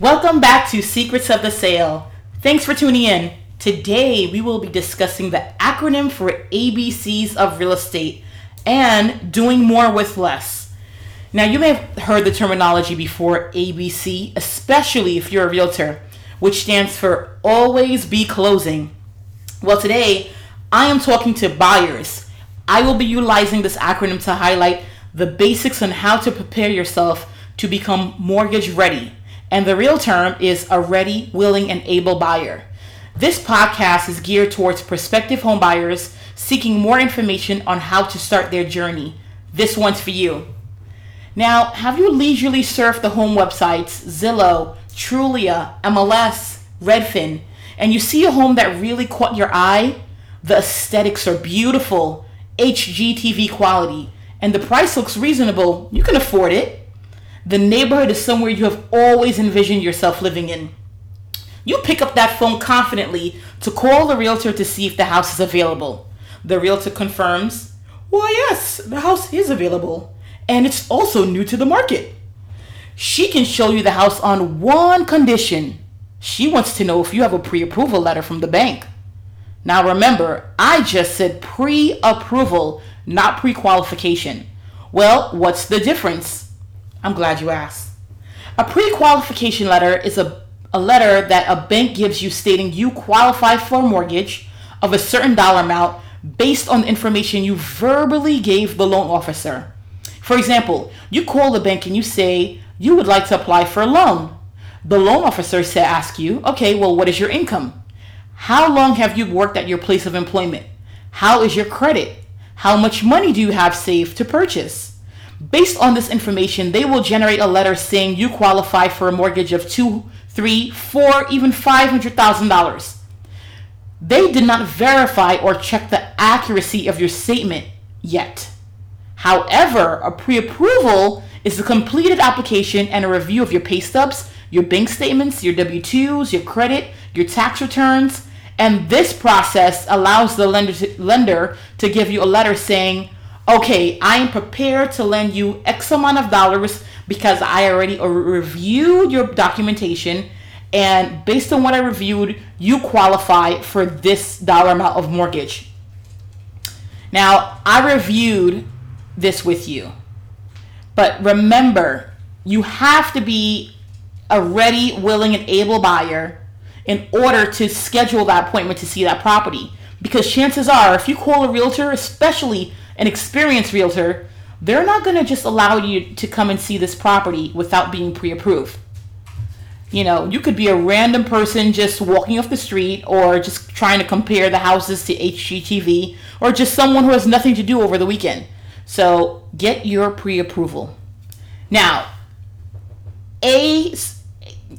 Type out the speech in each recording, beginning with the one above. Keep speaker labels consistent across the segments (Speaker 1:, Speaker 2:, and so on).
Speaker 1: Welcome back to Secrets of the Sale. Thanks for tuning in. Today we will be discussing the acronym for ABCs of real estate and doing more with less. Now, you may have heard the terminology before ABC, especially if you're a realtor, which stands for Always Be Closing. Well, today I am talking to buyers. I will be utilizing this acronym to highlight the basics on how to prepare yourself to become mortgage ready. And the real term is a ready, willing, and able buyer. This podcast is geared towards prospective home buyers seeking more information on how to start their journey. This one's for you. Now, have you leisurely surfed the home websites Zillow, Trulia, MLS, Redfin, and you see a home that really caught your eye? The aesthetics are beautiful, HGTV quality, and the price looks reasonable. You can afford it. The neighborhood is somewhere you have always envisioned yourself living in. You pick up that phone confidently to call the realtor to see if the house is available. The realtor confirms, Why, yes, the house is available, and it's also new to the market. She can show you the house on one condition. She wants to know if you have a pre approval letter from the bank. Now remember, I just said pre approval, not pre qualification. Well, what's the difference? I'm glad you asked. A pre qualification letter is a, a letter that a bank gives you stating you qualify for a mortgage of a certain dollar amount based on the information you verbally gave the loan officer. For example, you call the bank and you say you would like to apply for a loan. The loan officer say, ask you, okay, well, what is your income? How long have you worked at your place of employment? How is your credit? How much money do you have saved to purchase? Based on this information, they will generate a letter saying you qualify for a mortgage of two, three, four, even five hundred thousand dollars. They did not verify or check the accuracy of your statement yet. However, a pre-approval is a completed application and a review of your pay stubs, your bank statements, your W-2s, your credit, your tax returns, and this process allows the lender to, lender to give you a letter saying okay, I am prepared to lend you X amount of dollars because I already reviewed your documentation and based on what I reviewed, you qualify for this dollar amount of mortgage. Now, I reviewed this with you. But remember, you have to be a ready, willing, and able buyer in order to schedule that appointment to see that property. Because chances are, if you call a realtor, especially an experienced realtor, they're not going to just allow you to come and see this property without being pre-approved. You know, you could be a random person just walking off the street or just trying to compare the houses to HGTV or just someone who has nothing to do over the weekend. So, get your pre-approval. Now, A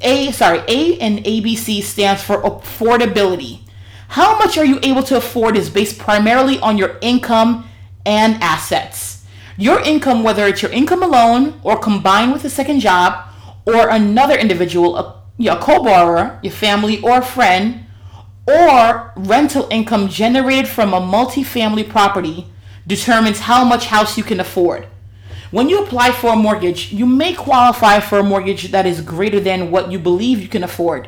Speaker 1: A sorry, A and ABC stands for affordability. How much are you able to afford is based primarily on your income and assets. Your income, whether it's your income alone or combined with a second job or another individual, a, you know, a co-borrower, your family or a friend, or rental income generated from a multifamily property determines how much house you can afford. When you apply for a mortgage, you may qualify for a mortgage that is greater than what you believe you can afford.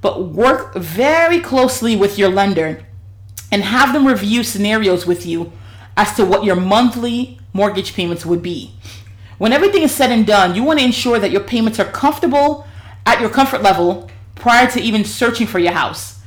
Speaker 1: But work very closely with your lender and have them review scenarios with you as to what your monthly mortgage payments would be. When everything is said and done, you want to ensure that your payments are comfortable at your comfort level prior to even searching for your house.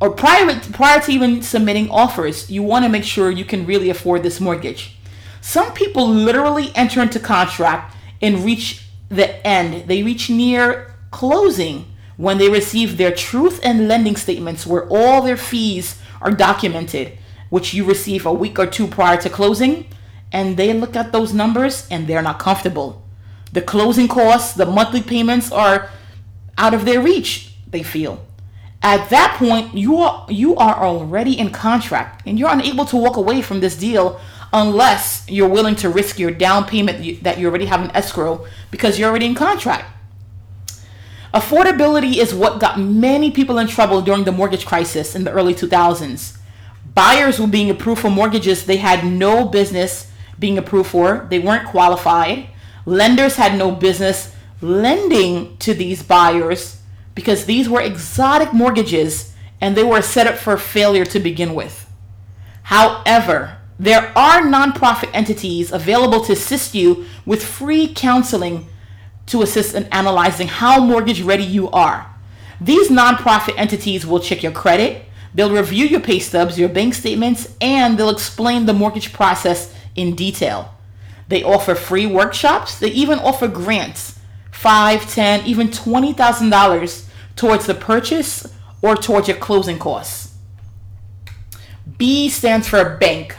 Speaker 1: Or prior, prior to even submitting offers, you want to make sure you can really afford this mortgage. Some people literally enter into contract and reach the end. They reach near closing when they receive their truth and lending statements where all their fees are documented which you receive a week or two prior to closing, and they look at those numbers and they're not comfortable. The closing costs, the monthly payments are out of their reach, they feel. At that point, you are you are already in contract and you're unable to walk away from this deal unless you're willing to risk your down payment that you already have in escrow because you're already in contract. Affordability is what got many people in trouble during the mortgage crisis in the early 2000s. Buyers were being approved for mortgages they had no business being approved for. They weren't qualified. Lenders had no business lending to these buyers because these were exotic mortgages and they were set up for failure to begin with. However, there are nonprofit entities available to assist you with free counseling to assist in analyzing how mortgage ready you are. These nonprofit entities will check your credit, they'll review your pay stubs, your bank statements, and they'll explain the mortgage process in detail. They offer free workshops, they even offer grants, five, ten, even twenty thousand dollars towards the purchase or towards your closing costs. B stands for bank.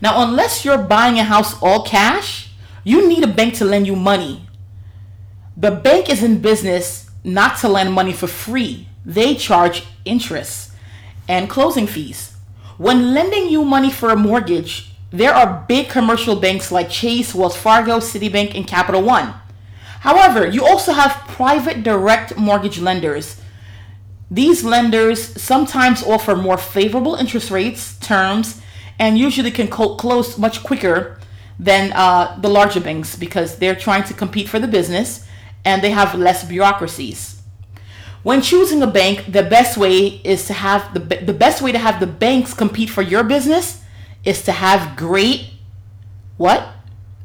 Speaker 1: Now, unless you're buying a house all cash, you need a bank to lend you money. The bank is in business not to lend money for free. They charge interest and closing fees. When lending you money for a mortgage, there are big commercial banks like Chase, Wells Fargo, Citibank, and Capital One. However, you also have private direct mortgage lenders. These lenders sometimes offer more favorable interest rates, terms, and usually can close much quicker than uh, the larger banks because they're trying to compete for the business and they have less bureaucracies. When choosing a bank, the best way is to have the, the best way to have the banks compete for your business is to have great what?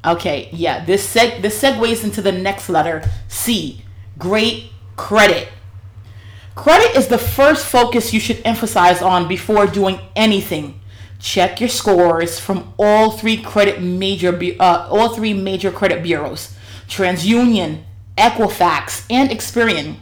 Speaker 1: Okay, yeah, this seg this segues into the next letter, C. Great credit. Credit is the first focus you should emphasize on before doing anything. Check your scores from all three credit major uh, all three major credit bureaus: TransUnion, Equifax, and Experian.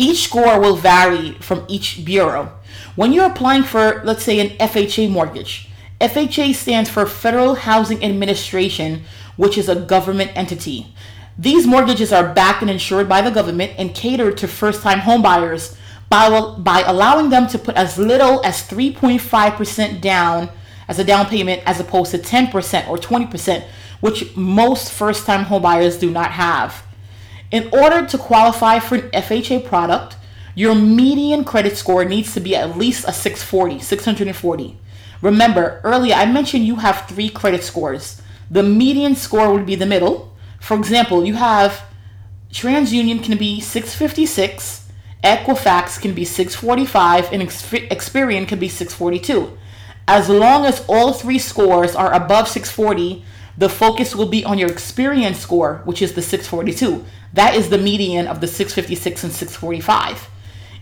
Speaker 1: Each score will vary from each bureau. When you're applying for, let's say, an FHA mortgage, FHA stands for Federal Housing Administration, which is a government entity. These mortgages are backed and insured by the government and catered to first time homebuyers by, by allowing them to put as little as 3.5% down as a down payment as opposed to 10% or 20%, which most first time homebuyers do not have. In order to qualify for an FHA product, your median credit score needs to be at least a 640, 640. Remember, earlier I mentioned you have three credit scores. The median score would be the middle. For example, you have TransUnion can be 656, Equifax can be 645, and Experian can be 642. As long as all three scores are above 640, the focus will be on your Experian score, which is the 642. That is the median of the 656 and 645.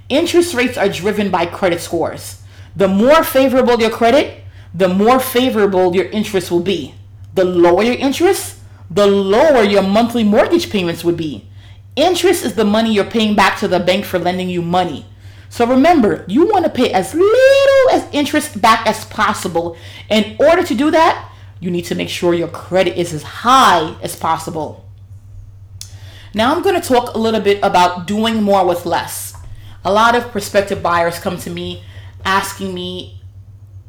Speaker 1: Interest rates are driven by credit scores. The more favorable your credit, the more favorable your interest will be. The lower your interest, the lower your monthly mortgage payments would be. Interest is the money you're paying back to the bank for lending you money. So remember, you want to pay as little as interest back as possible. In order to do that, you need to make sure your credit is as high as possible. Now I'm going to talk a little bit about doing more with less. A lot of prospective buyers come to me asking me,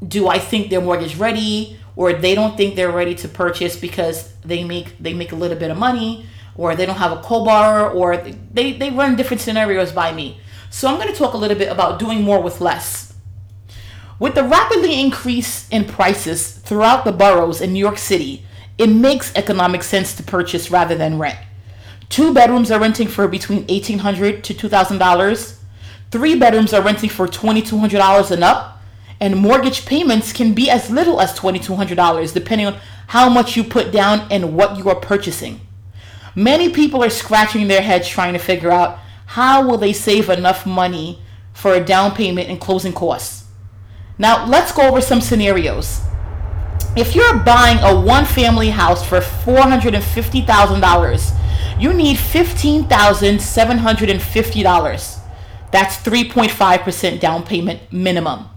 Speaker 1: do I think they're mortgage ready or they don't think they're ready to purchase because they make they make a little bit of money or they don't have a co-borrower or they, they run different scenarios by me. So I'm going to talk a little bit about doing more with less. With the rapidly increase in prices throughout the boroughs in New York City, it makes economic sense to purchase rather than rent. Two bedrooms are renting for between 1,800 to $2,000. Three bedrooms are renting for $2,200 and up. And mortgage payments can be as little as $2,200 depending on how much you put down and what you are purchasing. Many people are scratching their heads trying to figure out how will they save enough money for a down payment and closing costs. Now, let's go over some scenarios. If you're buying a one family house for $450,000, you need $15,750. That's 3.5% down payment minimum.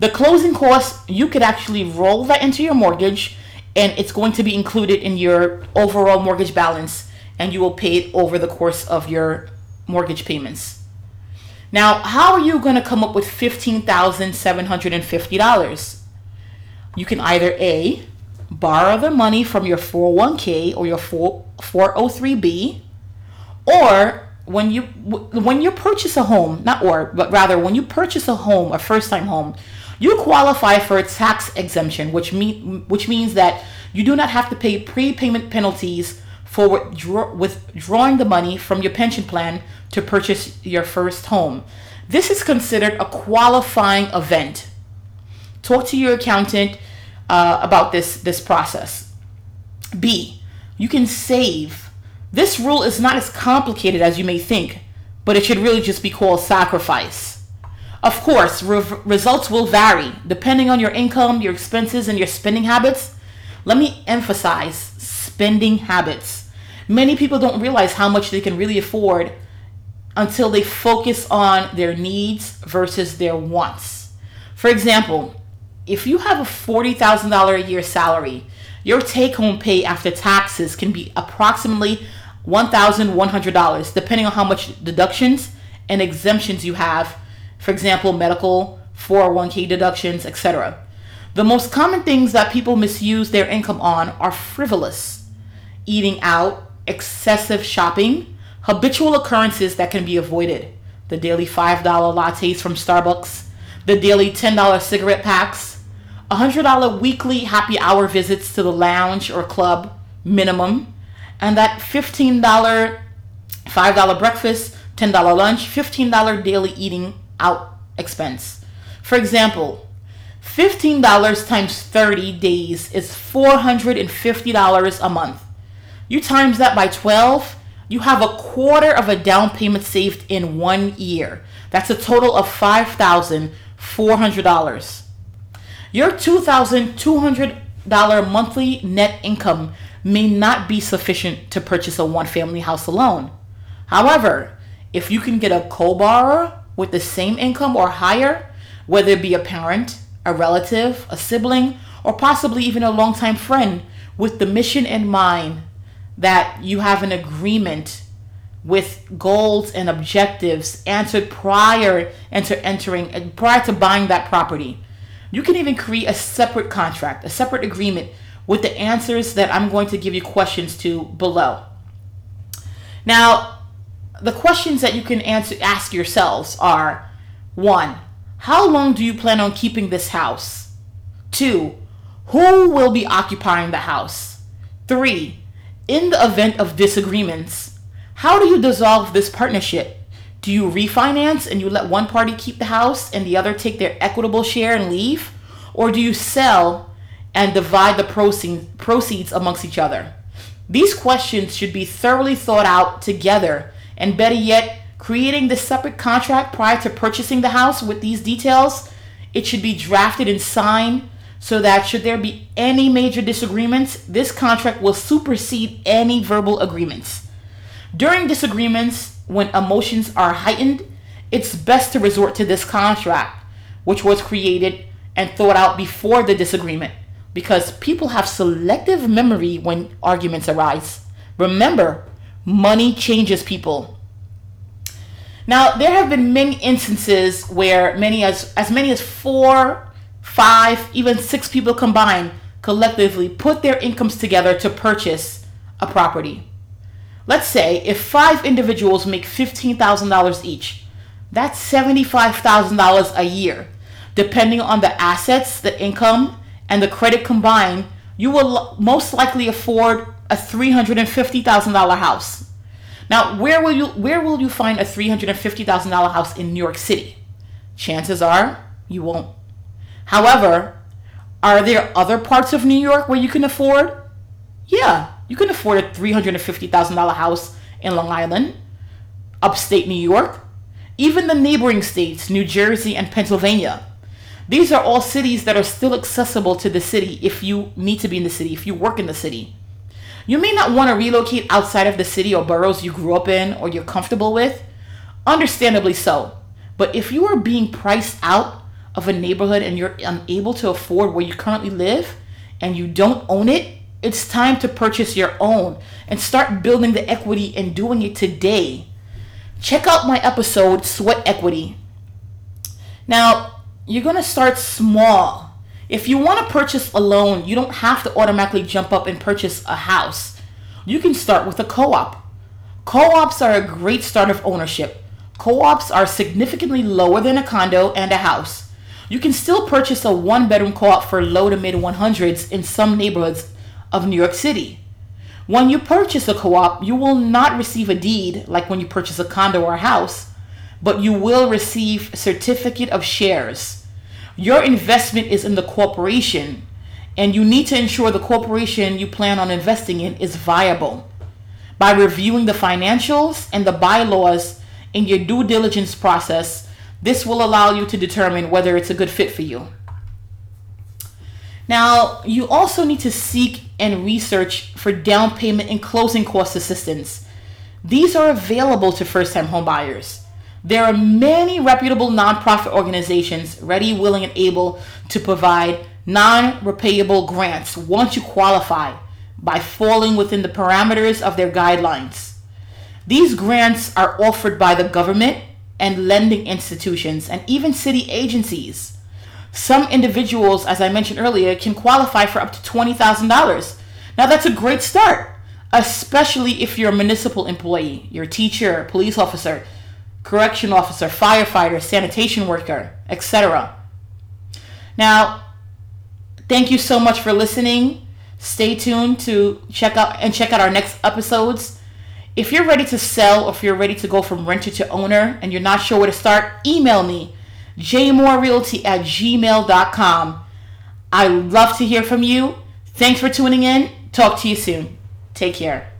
Speaker 1: The closing costs, you could actually roll that into your mortgage and it's going to be included in your overall mortgage balance and you will pay it over the course of your mortgage payments. Now, how are you going to come up with $15,750? You can either A, borrow the money from your 401k or your 403b or when you when you purchase a home not or but rather when you purchase a home a first time home you qualify for a tax exemption which mean which means that you do not have to pay prepayment penalties for withdraw- withdrawing the money from your pension plan to purchase your first home. This is considered a qualifying event. Talk to your accountant uh, about this, this process. B, you can save. This rule is not as complicated as you may think, but it should really just be called sacrifice. Of course, re- results will vary depending on your income, your expenses, and your spending habits. Let me emphasize spending habits. Many people don't realize how much they can really afford until they focus on their needs versus their wants. For example, if you have a $40,000 a year salary, your take home pay after taxes can be approximately $1,100, depending on how much deductions and exemptions you have. For example, medical, 401k deductions, etc. The most common things that people misuse their income on are frivolous, eating out, excessive shopping, habitual occurrences that can be avoided. The daily $5 lattes from Starbucks, the daily $10 cigarette packs, $100 weekly happy hour visits to the lounge or club minimum, and that $15 $5 breakfast, $10 lunch, $15 daily eating out expense. For example, $15 times 30 days is $450 a month. You times that by 12, you have a quarter of a down payment saved in one year. That's a total of $5,400. Your $2,200 monthly net income may not be sufficient to purchase a one family house alone. However, if you can get a co borrower with the same income or higher, whether it be a parent, a relative, a sibling, or possibly even a longtime friend, with the mission in mind that you have an agreement with goals and objectives answered prior to entering and prior to buying that property. You can even create a separate contract, a separate agreement with the answers that I'm going to give you questions to below. Now, the questions that you can answer ask yourselves are 1. How long do you plan on keeping this house? 2. Who will be occupying the house? 3 in the event of disagreements, how do you dissolve this partnership? Do you refinance and you let one party keep the house and the other take their equitable share and leave? Or do you sell and divide the proceeds amongst each other? These questions should be thoroughly thought out together, and better yet, creating the separate contract prior to purchasing the house with these details. It should be drafted and signed so that should there be any major disagreements, this contract will supersede any verbal agreements. During disagreements, when emotions are heightened, it's best to resort to this contract, which was created and thought out before the disagreement, because people have selective memory when arguments arise. Remember, money changes people. Now, there have been many instances where many as as many as four five, even six people combined collectively put their incomes together to purchase a property. Let's say if five individuals make $15,000 each, that's $75,000 a year. Depending on the assets, the income, and the credit combined, you will most likely afford a $350,000 house. Now, where will you where will you find a $350,000 house in New York City? Chances are you won't. However, are there other parts of New York where you can afford? Yeah, you can afford a $350,000 house in Long Island, upstate New York, even the neighboring states, New Jersey and Pennsylvania. These are all cities that are still accessible to the city if you need to be in the city, if you work in the city. You may not want to relocate outside of the city or boroughs you grew up in or you're comfortable with, understandably so. But if you are being priced out of a neighborhood and you're unable to afford where you currently live and you don't own it, it's time to purchase your own and start building the equity and doing it today. Check out my episode, Sweat Equity. Now, you're going to start small. If you want to purchase a loan, you don't have to automatically jump up and purchase a house. You can start with a co op. Co ops are a great start of ownership. Co ops are significantly lower than a condo and a house. You can still purchase a one bedroom co op for low to mid 100s in some neighborhoods of New York City. When you purchase a co op, you will not receive a deed like when you purchase a condo or a house, but you will receive certificate of shares. Your investment is in the corporation, and you need to ensure the corporation you plan on investing in is viable. By reviewing the financials and the bylaws in your due diligence process, this will allow you to determine whether it's a good fit for you. Now, you also need to seek and research for down payment and closing cost assistance. These are available to first time homebuyers. There are many reputable nonprofit organizations ready, willing, and able to provide non repayable grants once you qualify by falling within the parameters of their guidelines. These grants are offered by the government and lending institutions and even city agencies. Some individuals, as I mentioned earlier, can qualify for up to $20,000. Now, that's a great start, especially if you're a municipal employee, you're teacher, police officer, correction officer, firefighter, sanitation worker, etc. Now, thank you so much for listening. Stay tuned to check out and check out our next episodes. If you're ready to sell or if you're ready to go from renter to owner and you're not sure where to start, email me jmorerealty at gmail.com. I love to hear from you. Thanks for tuning in. Talk to you soon. Take care.